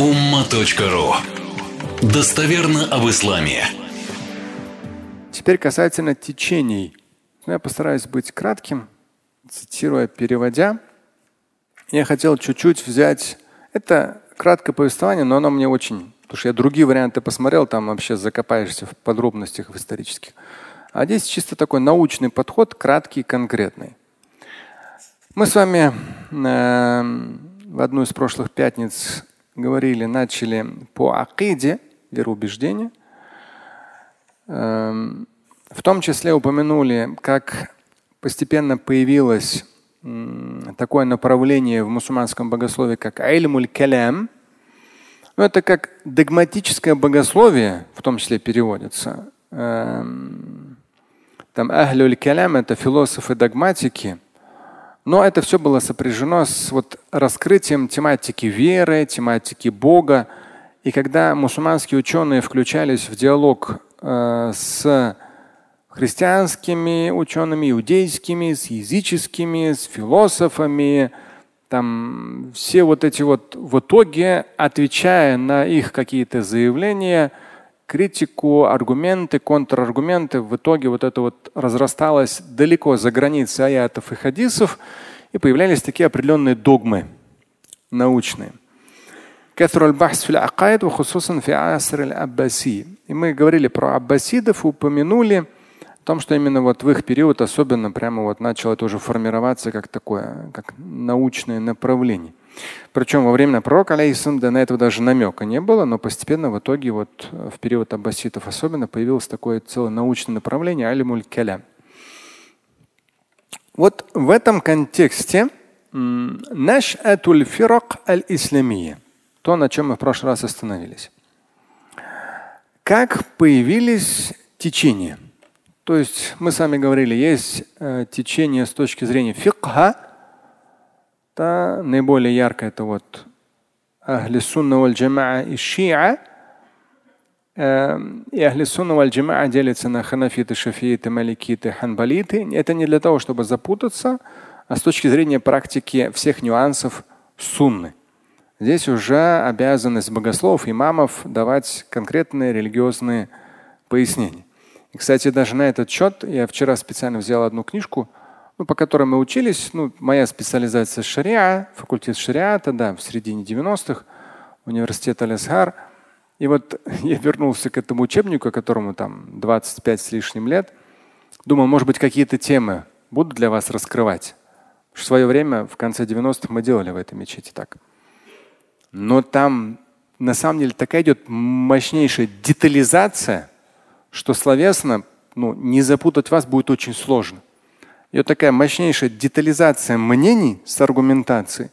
umma.ru Достоверно об исламе. Теперь касательно течений. Я постараюсь быть кратким, цитируя, переводя. Я хотел чуть-чуть взять. Это краткое повествование, но оно мне очень. Потому что я другие варианты посмотрел, там вообще закопаешься в подробностях в исторических. А здесь чисто такой научный подход, краткий, конкретный. Мы с вами э, в одну из прошлых пятниц говорили, начали по акиде, вероубеждению. Эм, в том числе упомянули, как постепенно появилось такое направление в мусульманском богословии, как айльмуль калям. Но это как догматическое богословие, в том числе переводится. Эм, там ахлюль калям – это философы догматики – но это все было сопряжено с вот раскрытием тематики веры, тематики Бога. И когда мусульманские ученые включались в диалог э, с христианскими учеными, иудейскими, с языческими, с философами, там все вот эти вот в итоге, отвечая на их какие-то заявления, критику, аргументы, контраргументы. В итоге вот это вот разрасталось далеко за границы аятов и хадисов, и появлялись такие определенные догмы научные. И мы говорили про аббасидов, упомянули о том, что именно вот в их период особенно прямо вот начало это уже формироваться как такое, как научное направление. Причем во время пророка, алейхиссалам, на этого даже намека не было, но постепенно в итоге вот в период аббаситов особенно появилось такое целое научное направление алимуль калям. Вот в этом контексте наш атуль фирак аль-исламия, то, на чем мы в прошлый раз остановились. Как появились течения? То есть мы с вами говорили, есть э, течение с точки зрения фикха, да, наиболее ярко это вот Ахли Сунна валь Джамаа и Шиа. Эм, и Ахли Сунна валь Джамаа делятся на ханафиты, шафииты, маликиты, ханбалиты. Это не для того, чтобы запутаться, а с точки зрения практики всех нюансов сунны. Здесь уже обязанность богословов, имамов давать конкретные религиозные пояснения. И, кстати, даже на этот счет я вчера специально взял одну книжку – ну, по которой мы учились. Ну, моя специализация шариа, факультет шариата, да, в середине 90-х, университет Аль-Асхар. И вот я вернулся к этому учебнику, которому там 25 с лишним лет. Думал, может быть, какие-то темы будут для вас раскрывать. В свое время, в конце 90-х, мы делали в этой мечети так. Но там на самом деле такая идет мощнейшая детализация, что словесно ну, не запутать вас будет очень сложно идет такая мощнейшая детализация мнений с аргументацией.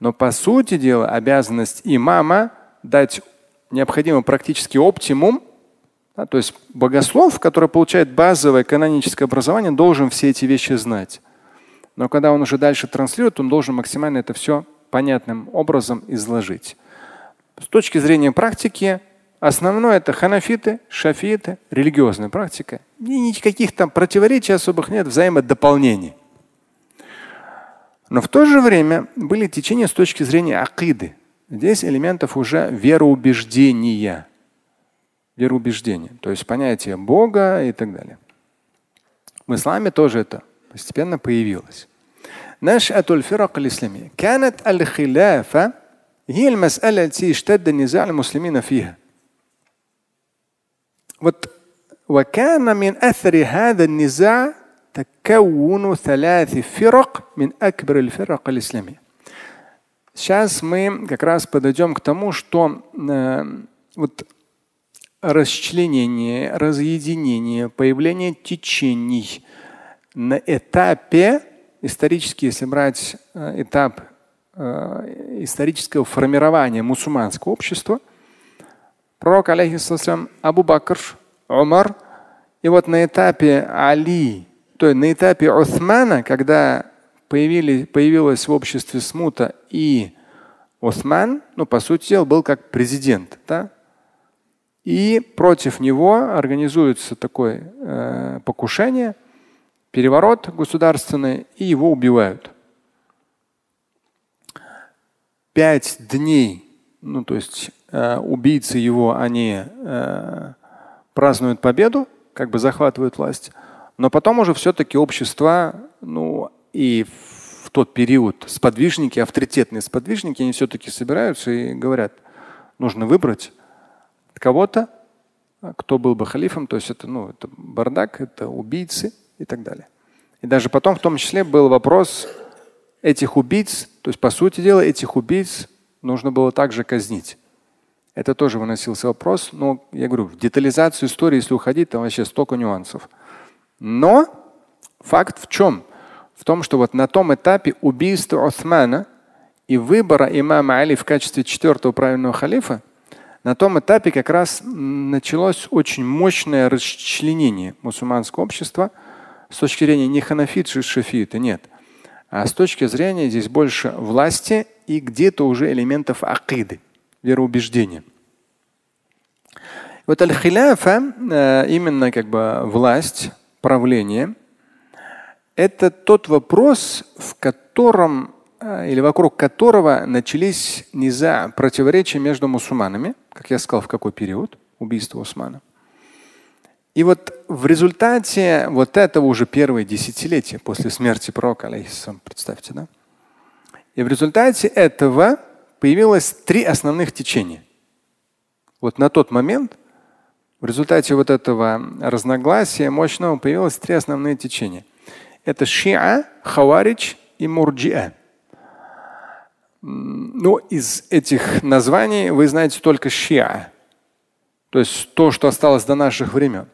Но по сути дела обязанность имама дать необходимый практический оптимум, да, то есть богослов, который получает базовое каноническое образование, должен все эти вещи знать. Но когда он уже дальше транслирует, он должен максимально это все понятным образом изложить. С точки зрения практики, Основное это ханафиты, шафиты, религиозная практика. И никаких там противоречий особых нет, взаимодополнений. Но в то же время были течения с точки зрения акиды. Здесь элементов уже вероубеждения. Вероубеждения, то есть понятие Бога и так далее. В исламе тоже это постепенно появилось. نشأة الفرق الإسلامية كانت الخلافة هي المسألة التي اشتد النزاع المسلمين فيها вот وكان من أثر هذا النزاع تكون ثلاث فرق من أكبر الفرق الإسلامية. Сейчас мы как раз подойдем к тому, что э, вот расчленение, разъединение, появление течений на этапе исторически, если брать э, этап э, исторического формирования мусульманского общества, Пророк, алейхиссалам, Абу Бакр, Умар. И вот на этапе Али, то есть на этапе Усмана, когда появили, появилась в обществе смута и Усман, ну, по сути дела, был как президент. Да? И против него организуется такое э, покушение, переворот государственный, и его убивают. Пять дней ну то есть э, убийцы его, они э, празднуют победу, как бы захватывают власть, но потом уже все-таки общество, ну и в тот период сподвижники, авторитетные сподвижники, они все-таки собираются и говорят, нужно выбрать кого-то, кто был бы халифом, то есть это, ну, это бардак, это убийцы и так далее. И даже потом в том числе был вопрос этих убийц, то есть по сути дела этих убийц нужно было также казнить. Это тоже выносился вопрос. Но я говорю, в детализацию истории, если уходить, там вообще столько нюансов. Но факт в чем? В том, что вот на том этапе убийства Османа и выбора имама Али в качестве четвертого правильного халифа, на том этапе как раз началось очень мощное расчленение мусульманского общества с точки зрения не ханафиты, шафииты, нет. А с точки зрения здесь больше власти и где-то уже элементов акиды, вероубеждения. Вот аль-хиляфа, э, именно как бы власть, правление, это тот вопрос, в котором э, или вокруг которого начались низа противоречия между мусульманами, как я сказал, в какой период убийства Усмана. И вот в результате вот этого уже первое десятилетие после смерти пророка, представьте, да? И в результате этого появилось три основных течения. Вот на тот момент в результате вот этого разногласия мощного появилось три основные течения. Это шиа, хаварич и мурджиа. Ну, из этих названий вы знаете только шиа. То есть то, что осталось до наших времен.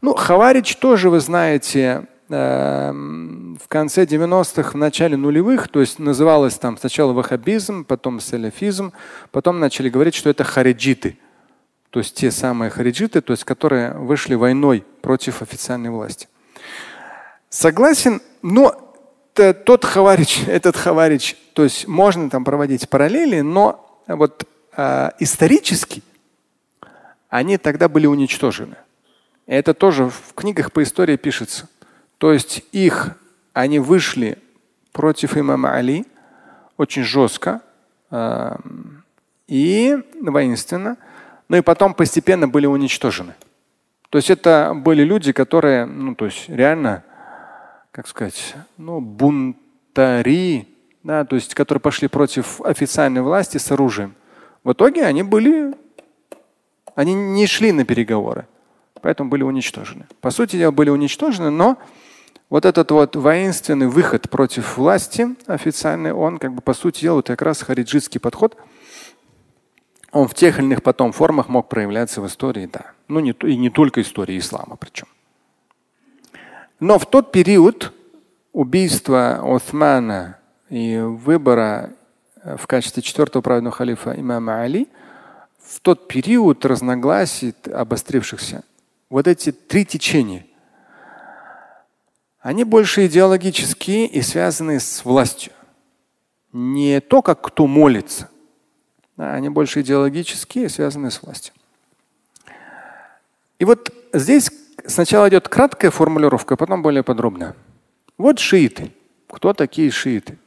Ну, Хаварич тоже, вы знаете, в конце 90-х, в начале нулевых, то есть называлось там сначала ваххабизм, потом салафизм, потом начали говорить, что это хариджиты. То есть те самые хариджиты, то есть которые вышли войной против официальной власти. Согласен, но тот хаварич, этот хаварич, то есть можно там проводить параллели, но вот э, исторически они тогда были уничтожены. Это тоже в книгах по истории пишется. То есть их, они вышли против имама Али очень жестко э, и воинственно, но и потом постепенно были уничтожены. То есть это были люди, которые, ну, то есть реально, как сказать, ну, бунтари, да, то есть которые пошли против официальной власти с оружием. В итоге они были, они не шли на переговоры. Поэтому были уничтожены. По сути дела, были уничтожены, но вот этот вот воинственный выход против власти официальный, он как бы по сути дела вот как раз хариджитский подход, он в тех или иных потом формах мог проявляться в истории, да. Ну не, и не только истории ислама причем. Но в тот период убийства Османа и выбора в качестве четвертого праведного халифа имама Али, в тот период разногласий, обострившихся, вот эти три течения, они больше идеологические и связаны с властью. Не то, как кто молится. Да, они больше идеологические и связаны с властью. И вот здесь сначала идет краткая формулировка, а потом более подробная. Вот шииты. Кто такие шииты?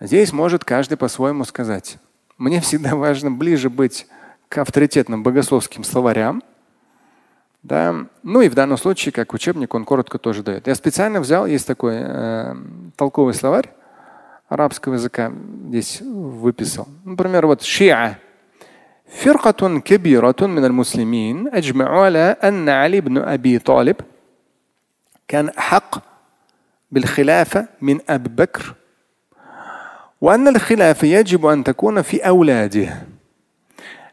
Здесь может каждый по-своему сказать. Мне всегда важно ближе быть к авторитетным богословским словарям, да? Ну и в данном случае, как учебник, он коротко тоже дает. Я специально взял, есть такой э, толковый словарь арабского языка, здесь выписал. Например, вот шиа. فرقة كبيرة من المسلمين أجمعوا على أن علي بن أبي طالب كان أحق بالخلافة من أبي بكر وأن الخلافة يجب أن تكون في أولاده.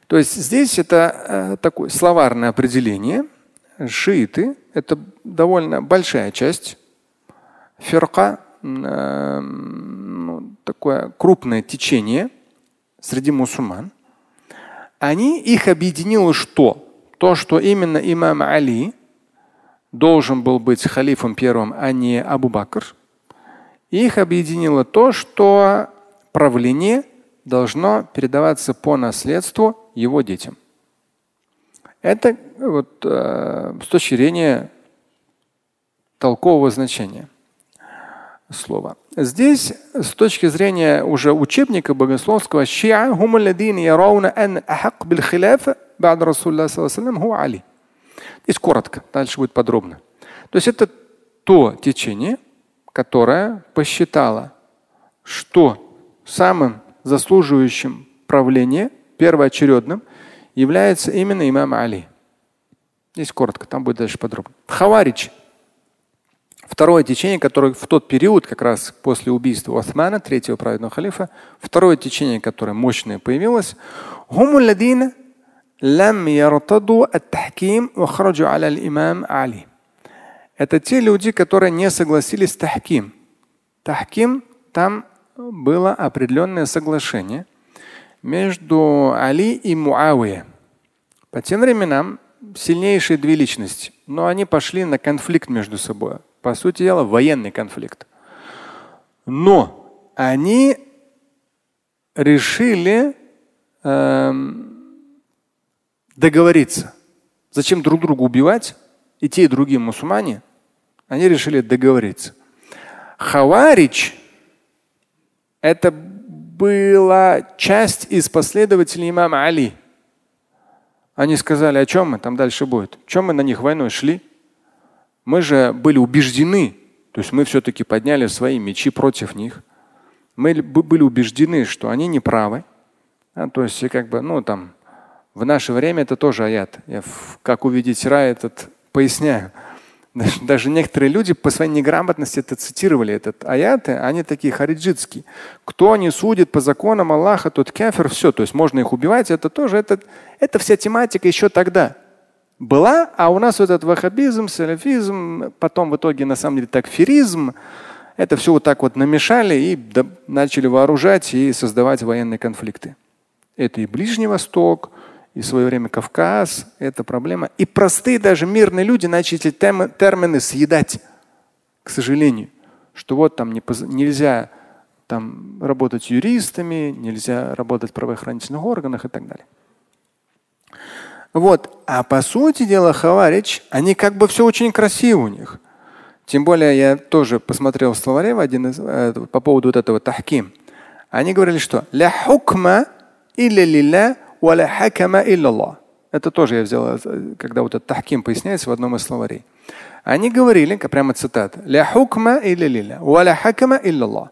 То есть здесь это э, такое словарное определение – шииты – это довольно большая часть. Ферка э, ну, такое крупное течение среди мусульман. Они их объединило что? То, что именно имам Али должен был быть халифом первым, а не Абу Бакр. Их объединило то, что правление должно передаваться по наследству его детям. Это вот, э, с точки зрения толкового значения слова. здесь с точки зрения уже учебника богословского, шиа Здесь коротко, дальше будет подробно. То есть это то течение, которое посчитало, что самым заслуживающим правления, первоочередным, является именно имам Али. Здесь коротко, там будет дальше подробно. Хаварич. Второе течение, которое в тот период, как раз после убийства Османа, третьего праведного халифа, второе течение, которое мощное появилось, это те люди, которые не согласились с тахким. Тахким там было определенное соглашение между Али и Муавия. По тем временам сильнейшие две личности, но они пошли на конфликт между собой. По сути дела, военный конфликт. Но они решили эм, договориться. Зачем друг друга убивать? И те, и другие мусульмане, они решили договориться. Хаварич – это была часть из последователей имама Али. Они сказали, о чем мы там дальше будет? Чем мы на них войной шли? Мы же были убеждены, то есть мы все-таки подняли свои мечи против них. Мы были убеждены, что они не правы. А, то есть как бы, ну там, в наше время это тоже аят. Я, как увидеть рай, этот поясняю. Даже, некоторые люди по своей неграмотности это цитировали, этот аяты, они такие хариджитские. Кто не судит по законам Аллаха, тот кафир, все. То есть можно их убивать, это тоже, это, это вся тематика еще тогда была, а у нас вот этот ваххабизм, салафизм, потом в итоге на самом деле такфиризм, это все вот так вот намешали и начали вооружать и создавать военные конфликты. Это и Ближний Восток, и в свое время Кавказ, это проблема. И простые даже мирные люди начали термины съедать, к сожалению, что вот там не, нельзя там, работать юристами, нельзя работать в правоохранительных органах и так далее. Вот. А по сути дела, Хаварич, они как бы все очень красиво у них. Тем более я тоже посмотрел в словаре в один из, э, по поводу вот этого тахким. Они говорили, что ля хукма илля лилля это тоже я взял, когда вот этот тахким поясняется в одном из словарей. Они говорили, прямо цитата, ля хукма или лиля, валя хакама илляллах.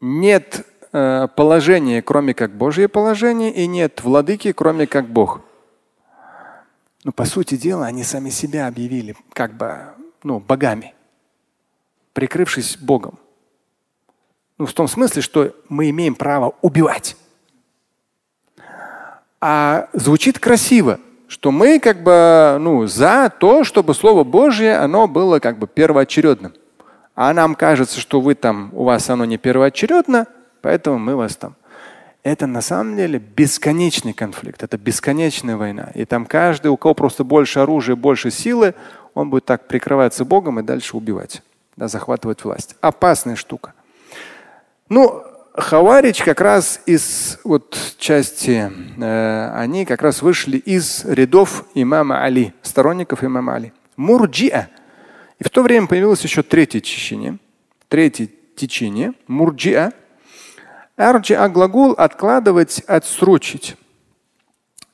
Нет э, положения, кроме как Божье положение, и нет владыки, кроме как Бог. Но по сути дела они сами себя объявили как бы ну, богами, прикрывшись Богом. Ну, в том смысле, что мы имеем право убивать. А звучит красиво, что мы как бы ну, за то, чтобы Слово Божье оно было как бы первоочередным. А нам кажется, что вы там, у вас оно не первоочередно, поэтому мы вас там. Это на самом деле бесконечный конфликт, это бесконечная война. И там каждый, у кого просто больше оружия, больше силы, он будет так прикрываться Богом и дальше убивать, да, захватывать власть. Опасная штука. Ну, Хаварич как раз из вот части, э, они как раз вышли из рядов имама Али, сторонников имама Али. Мурджиа. И в то время появилось еще третье течение. Третье течение. Мурджиа. Арджиа глагол откладывать, отсрочить.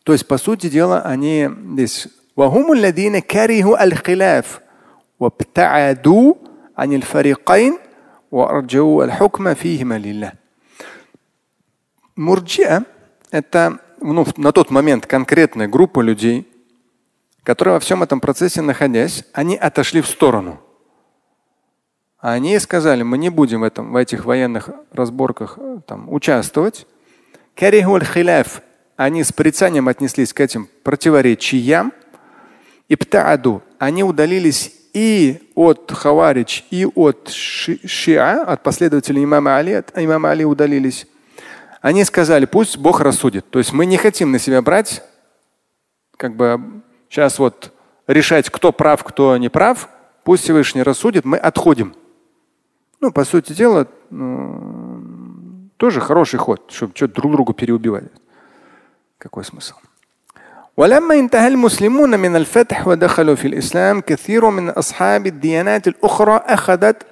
То есть, по сути дела, они здесь وهم الذين كرهوا الخلاف وابتعدوا عن الفريقين وأرجوا الحكم فيهما لله Мурджиа – это ну, на тот момент конкретная группа людей, которые во всем этом процессе находясь, они отошли в сторону. Они сказали, мы не будем в, этом, в этих военных разборках э, там, участвовать. Они с порицанием отнеслись к этим противоречиям. И птааду. Они удалились и от Хаварич, и от Шиа, от последователей имама Али, от имама Али удалились. Они сказали, пусть Бог рассудит. То есть мы не хотим на себя брать, как бы сейчас вот решать, кто прав, кто не прав. Пусть Всевышний рассудит, мы отходим. Ну, по сути дела, ну, тоже хороший ход, чтобы что-то друг другу переубивать. Какой смысл? ولما انتهى المسلمون من الفتح ودخلوا في الإسلام كثير من أصحاب الديانات الأخرى أخذت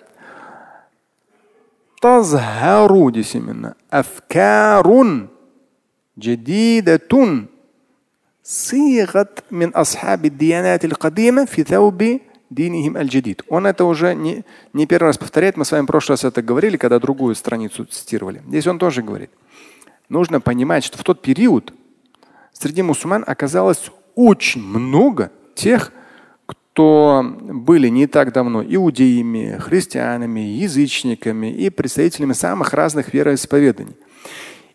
тазхару здесь именно. Афкарун джадидатун صيغت من أصحاب الديانات القديمة في ثوب دينهم الجديد. Он это уже не, не первый раз повторяет. Мы с вами в прошлый раз это говорили, когда другую страницу цитировали. Здесь он тоже говорит. Нужно понимать, что в тот период среди мусульман оказалось очень много тех, кто были не так давно иудеями, христианами, язычниками и представителями самых разных вероисповеданий.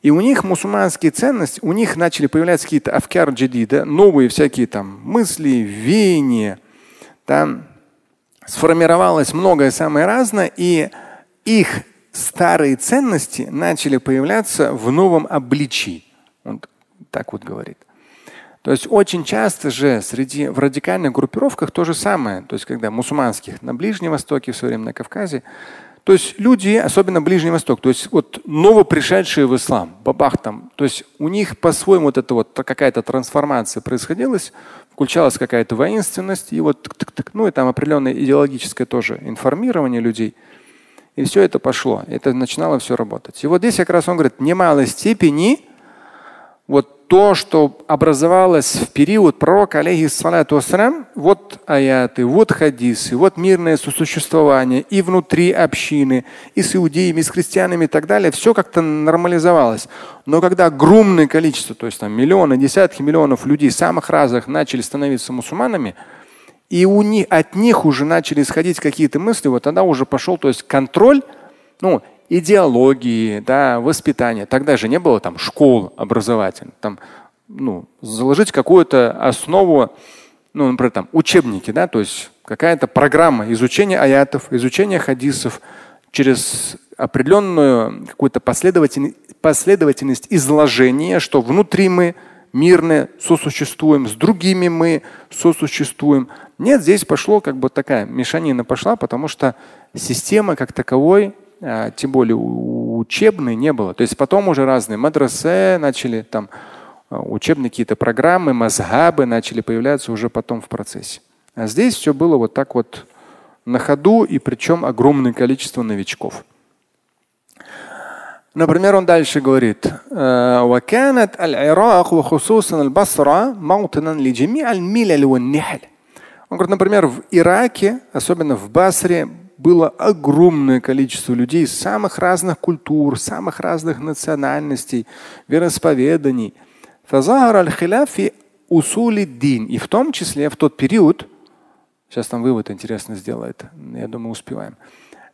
И у них мусульманские ценности, у них начали появляться какие-то афкар джадида, новые всякие там мысли, веяния. Там сформировалось многое самое разное, и их старые ценности начали появляться в новом обличии. Он так вот говорит. То есть очень часто же среди в радикальных группировках то же самое. То есть когда мусульманских на Ближнем Востоке, в свое время на Кавказе, то есть люди, особенно Ближний Восток, то есть вот новопришедшие в ислам, бабах там, то есть у них по-своему вот это вот какая-то трансформация происходилась, включалась какая-то воинственность, и вот ну и там определенное идеологическое тоже информирование людей. И все это пошло. Это начинало все работать. И вот здесь как раз он говорит, в немалой степени вот то, что образовалось в период пророка, алейхиссалату вассалям, вот аяты, вот хадисы, вот мирное сосуществование и внутри общины, и с иудеями, и с христианами и так далее, все как-то нормализовалось. Но когда огромное количество, то есть там миллионы, десятки миллионов людей самых разных начали становиться мусульманами, и у них, от них уже начали исходить какие-то мысли, вот тогда уже пошел то есть контроль, ну, идеологии, да, воспитания. Тогда же не было там школ образовательных. Там, ну, заложить какую-то основу, ну, например, там учебники, да, то есть какая-то программа изучения аятов, изучения хадисов через определенную какую-то последовательность, последовательность изложения, что внутри мы мирно сосуществуем, с другими мы сосуществуем. Нет, здесь пошло как бы такая мешанина пошла, потому что система как таковой тем более учебной не было. То есть потом уже разные мадрасы начали там а, учебные какие-то программы, мазхабы начали появляться уже потом в процессе. А здесь все было вот так вот на ходу и причем огромное количество новичков. Например, он дальше говорит, وكانت العراق وخصوصا البصرة موطنا لجميع الملل والنحل. Он говорит, например, в Ираке, особенно в Басре, было огромное количество людей из самых разных культур, самых разных национальностей, вероисповеданий. дин. И в том числе в тот период, сейчас там вывод интересно сделает, я думаю, успеваем.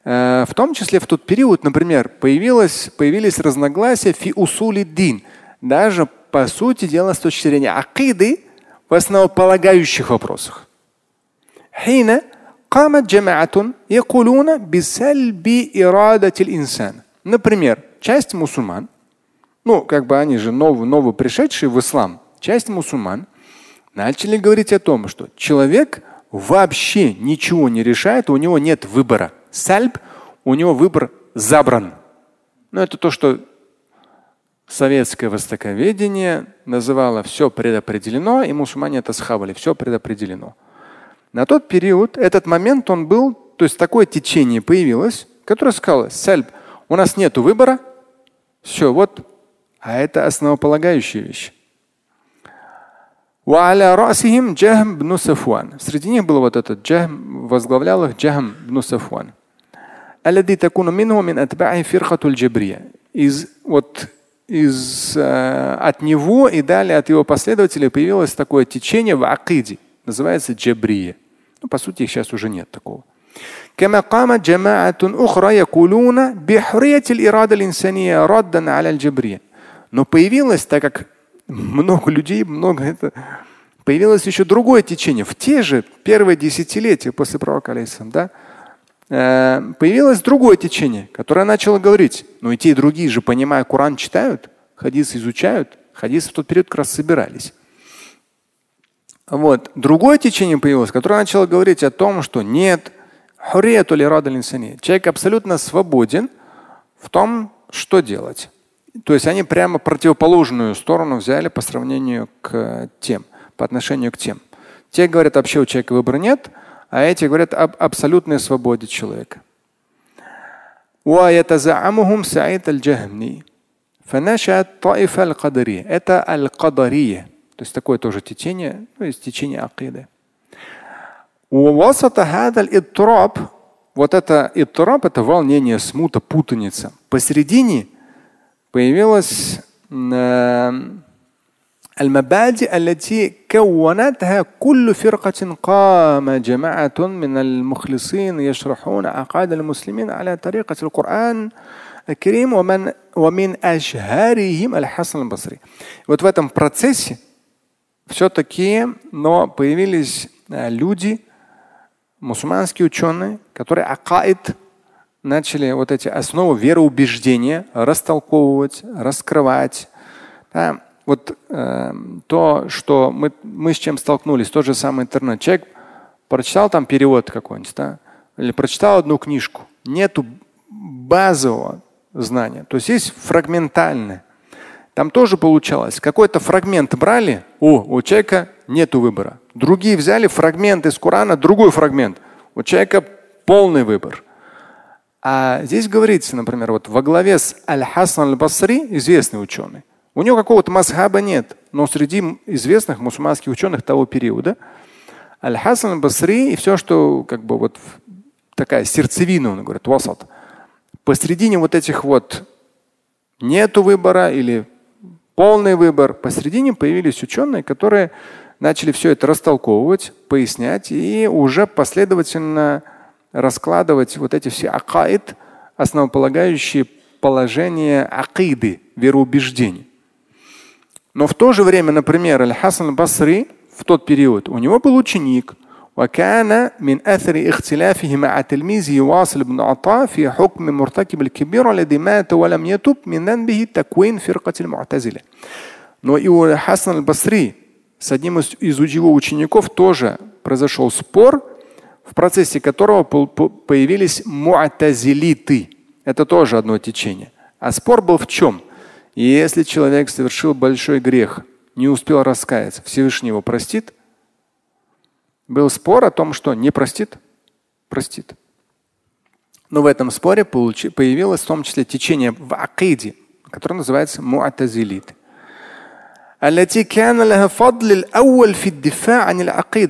Э, в том числе в тот период, например, появилось, появились разногласия фи усули дин. Даже по сути дела с точки зрения акиды в основополагающих вопросах. Хина – قامت جماعة يقولون بسلب إرادة الإنسان. Например, часть мусульман, ну, как бы они же новые, новые пришедшие в ислам, часть мусульман начали говорить о том, что человек вообще ничего не решает, у него нет выбора. Сальб, у него выбор забран. Но это то, что советское востоковедение называло все предопределено, и мусульмане это схавали, все предопределено. На тот период этот момент он был, то есть такое течение появилось, которое сказало, сальб, у нас нет выбора, все, вот, а это основополагающая вещь. Среди них был вот этот Джахм, возглавлял их Джахм бну Сафуан. Из, вот, из, э, от него и далее от его последователей появилось такое течение в акиде называется джабрия. Ну, по сути, их сейчас уже нет такого. كما قامت جماعة أخرى يقولون بحرية الإرادة الإنسانية ردا على الجبرية. Но появилось, так как много людей, много это, появилось еще другое течение. В те же первые десятилетия после пророка, да, э, появилось другое течение, которое начало говорить, ну и те и другие же, понимая, Коран читают, хадис изучают, хадисы в тот период как раз собирались. Вот. Другое течение появилось, которое начало говорить о том, что нет, человек абсолютно свободен в том, что делать. То есть они прямо противоположную сторону взяли по сравнению к тем, по отношению к тем. Те говорят, вообще у человека выбора нет, а эти говорят об абсолютной свободе человека. Это аль-кадария. то есть такое тоже течение ну, есть течение акиды ووسط هذا الاضطراب вот это иттураб, это волнение, смута, путаница. Посередине появилась المبادئ التي كونتها كل فرقة قام جماعة من المخلصين يشرحون عقائد المسلمين على طريقة القرآن الكريم ومن ومن أشهرهم الحسن البصري. Вот в этом процессе все-таки но появились люди, мусульманские ученые, которые акаид начали вот эти основы вероубеждения растолковывать, раскрывать. Да, вот э, то, что мы, мы с чем столкнулись, тот же самый интернет. Человек прочитал там перевод какой-нибудь, да, или прочитал одну книжку. Нету базового знания. То есть есть фрагментальное. Там тоже получалось. Какой-то фрагмент брали, о, у человека нет выбора. Другие взяли фрагмент из Корана, другой фрагмент. У человека полный выбор. А здесь говорится, например, вот во главе с Аль-Хасан Аль-Басри, известный ученый. У него какого-то масхаба нет, но среди известных мусульманских ученых того периода Аль-Хасан Аль-Басри и все, что как бы вот такая сердцевина, он говорит, васат. Посредине вот этих вот нету выбора или полный выбор. Посредине появились ученые, которые начали все это растолковывать, пояснять и уже последовательно раскладывать вот эти все акаид, основополагающие положения акиды, вероубеждений. Но в то же время, например, Аль-Хасан Басри в тот период, у него был ученик, وكان من أثر اختلافه مع تلميذه واصل بن عطاء في حكم مرتكب الكبيرة الذي مات ولم يتب من ذنبه تكوين فرقة المعتزلة. Но и у Хасан аль-Басри с одним из, из его учеников тоже произошел спор, в процессе которого появились муатазилиты. Это тоже одно течение. А спор был в чем? Если человек совершил большой грех, не успел раскаяться, Всевышний его простит – был спор о том, что не простит, простит. Но в этом споре появилось в том числе течение в акиде, которое называется муатазилит.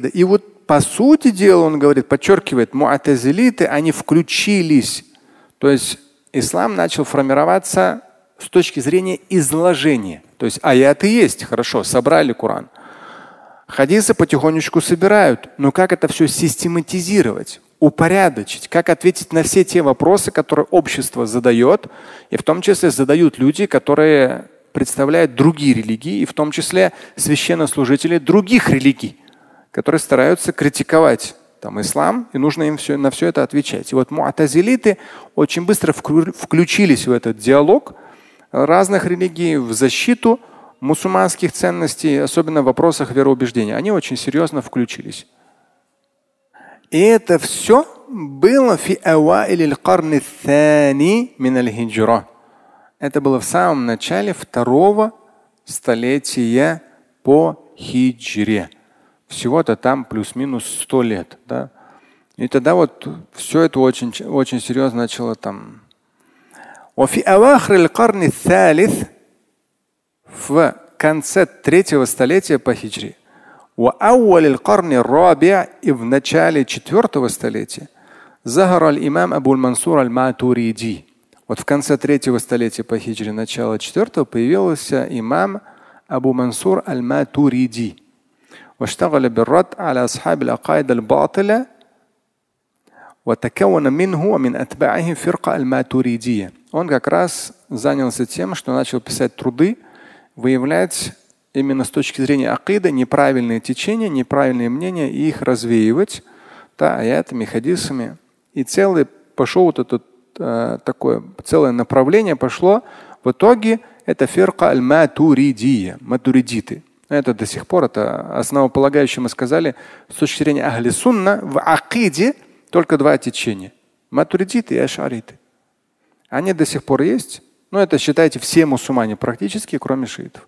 И вот по сути дела, он говорит, подчеркивает, муатазилиты, они включились. То есть ислам начал формироваться с точки зрения изложения. То есть аяты есть, хорошо, собрали Коран. Хадисы потихонечку собирают, но как это все систематизировать, упорядочить, как ответить на все те вопросы, которые общество задает, и в том числе задают люди, которые представляют другие религии, и в том числе священнослужители других религий, которые стараются критиковать там ислам, и нужно им все, на все это отвечать. И вот муатазилиты очень быстро включились в этот диалог разных религий в защиту мусульманских ценностей, особенно в вопросах вероубеждения, они очень серьезно включились. И это все было Это было в самом начале второго столетия по хиджре. Всего-то там плюс-минус сто лет. Да? И тогда вот все это очень, очень серьезно начало там. وفي أواخر القرن الثالث в конце третьего столетия по хиджре. И в начале четвертого столетия Захар аль-имам Абу мансур аль-Матуриди. Вот в конце третьего столетия по хиджре, начало четвертого, появился имам Абу Мансур аль-Матуриди. واشتغل بالرد على أصحاب العقائد الباطلة وتكون منه ومن أتباعه فرقة الماتوريدية. Он как раз занялся тем, что начал писать труды выявлять именно с точки зрения акида неправильные течения, неправильные мнения и их развеивать да, аятами, хадисами. И целый пошел вот это э, такое целое направление пошло. В итоге это фирка аль-матуридия, матуридиты. Это до сих пор, это основополагающее мы сказали, с точки зрения ахли сунна, в акиде только два течения. Матуридиты и ашариты. Они до сих пор есть. Ну, это считайте все мусульмане практически, кроме шиитов.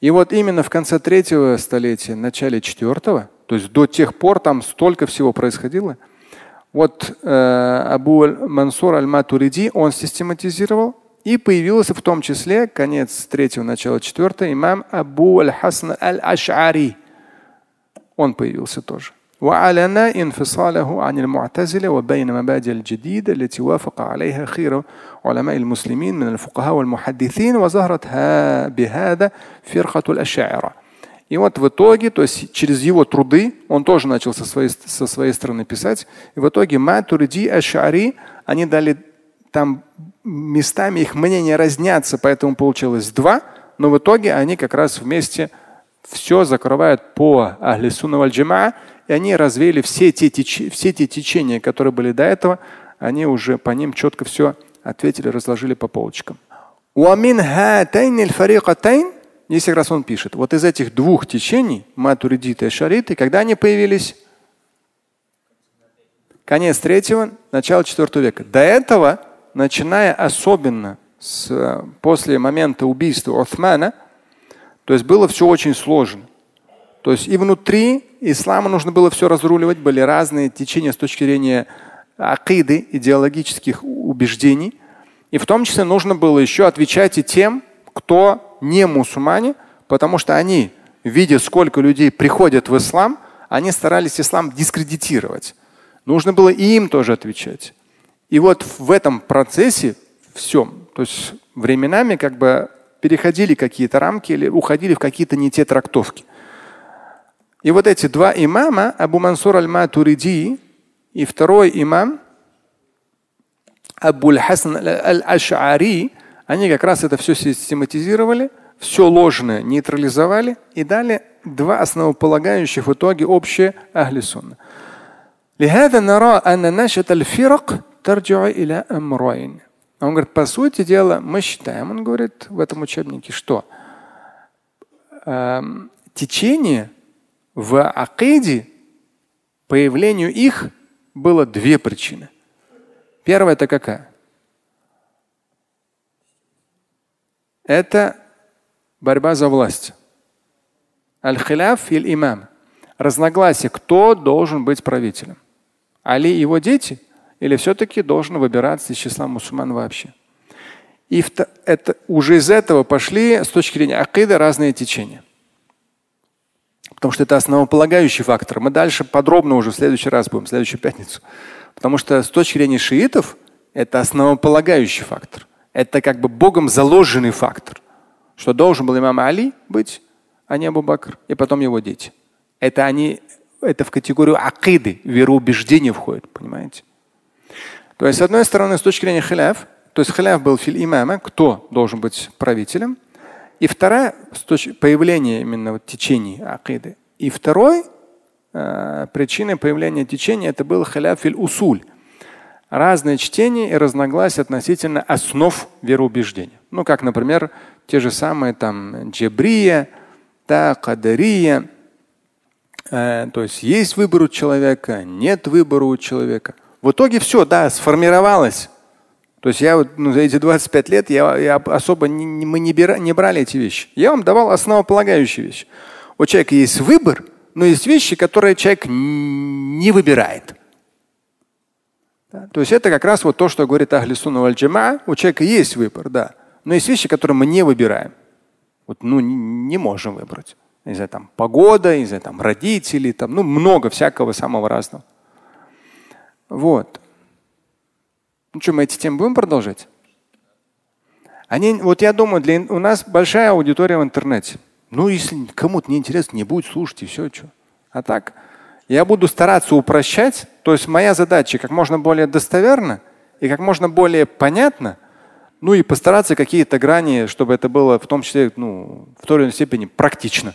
И вот именно в конце третьего столетия, начале четвертого, то есть до тех пор там столько всего происходило, Вот э, Абу Мансур Аль-Матуриди, он систематизировал, и появился в том числе, конец третьего, начало четвертого, имам Абу Аль-Хасан Аль-Аш'ари. Он появился тоже. وأعلن انفصاله عن المعتزلة وبين مبادئ الجديدة التي وافق عليها خير علماء المسلمين من الفقهاء والمحدثين وظهرت بهذا فرقة الأشاعرة. И вот в итоге, то есть через его труды, он тоже начал со своей, со своей стороны писать. И в итоге Матуриди, Ашари, они дали там местами их мнения разнятся, поэтому получилось два, но в итоге они как раз вместе все закрывают по Ахли Сунна и они развеяли все те, теч... все те течения, которые были до этого, они уже по ним четко все ответили, разложили по полочкам. Здесь как раз он пишет, вот из этих двух течений, матуридиты и шариты, когда они появились? Конец третьего, начало четвертого века. До этого, начиная особенно с, после момента убийства Османа, то есть было все очень сложно. То есть и внутри ислама нужно было все разруливать, были разные течения с точки зрения акиды, идеологических убеждений. И в том числе нужно было еще отвечать и тем, кто не мусульмане, потому что они, видя, сколько людей приходят в ислам, они старались ислам дискредитировать. Нужно было и им тоже отвечать. И вот в этом процессе всем, то есть временами как бы переходили какие-то рамки или уходили в какие-то не те трактовки. И вот эти два имама, Абу Мансур аль-Матуриди и второй имам, Абу Хасан аль-Аш'ари, они как раз это все систематизировали, все ложное нейтрализовали и дали два основополагающих в итоге общие ахли сунна. لهذا نرى أن نشأة الفرق ترجع إلى أمرين. Он говорит, по сути дела, мы считаем, он говорит в этом учебнике, что э, течение в акиде, появлению их было две причины. Первая это какая? это борьба за власть. Аль-Хиляф или имам. Разногласие, кто должен быть правителем. Али и его дети или все-таки должен выбираться из числа мусульман вообще. И это, уже из этого пошли с точки зрения акида разные течения. Потому что это основополагающий фактор. Мы дальше подробно уже в следующий раз будем, в следующую пятницу. Потому что с точки зрения шиитов это основополагающий фактор. Это как бы Богом заложенный фактор, что должен был имам Али быть, а не Абу Бакр, и потом его дети. Это они, это в категорию акиды, вероубеждения входит, понимаете? То есть, с одной стороны, с точки зрения халяв, то есть халяв был филь имама, кто должен быть правителем. И вторая, с точки появления именно вот течений акиды. И второй э, причиной появления течения это был халяв филь усуль разные чтения и разногласия относительно основ вероубеждения. Ну, как, например, те же самые там джебрия, да, кадария. Э, то есть есть выбор у человека, нет выбора у человека. В итоге все, да, сформировалось. То есть я вот ну, за эти 25 лет я, я особо не, мы не, бира, не брали эти вещи. Я вам давал основополагающие вещи. У человека есть выбор, но есть вещи, которые человек не выбирает. Да? То есть это как раз вот то, что говорит Ахли Сунна валь У человека есть выбор, да. Но есть вещи, которые мы не выбираем. Вот, ну, не можем выбрать. Не знаю, там погода, не знаю, там родители, там, ну, много всякого самого разного. Вот. Ну что, мы эти темы будем продолжать? Они, вот я думаю, для, у нас большая аудитория в интернете. Ну, если кому-то не интересно, не будет слушать и все, что. А так, я буду стараться упрощать. То есть моя задача как можно более достоверно и как можно более понятно, ну и постараться какие-то грани, чтобы это было в том числе ну, в той или иной степени практично.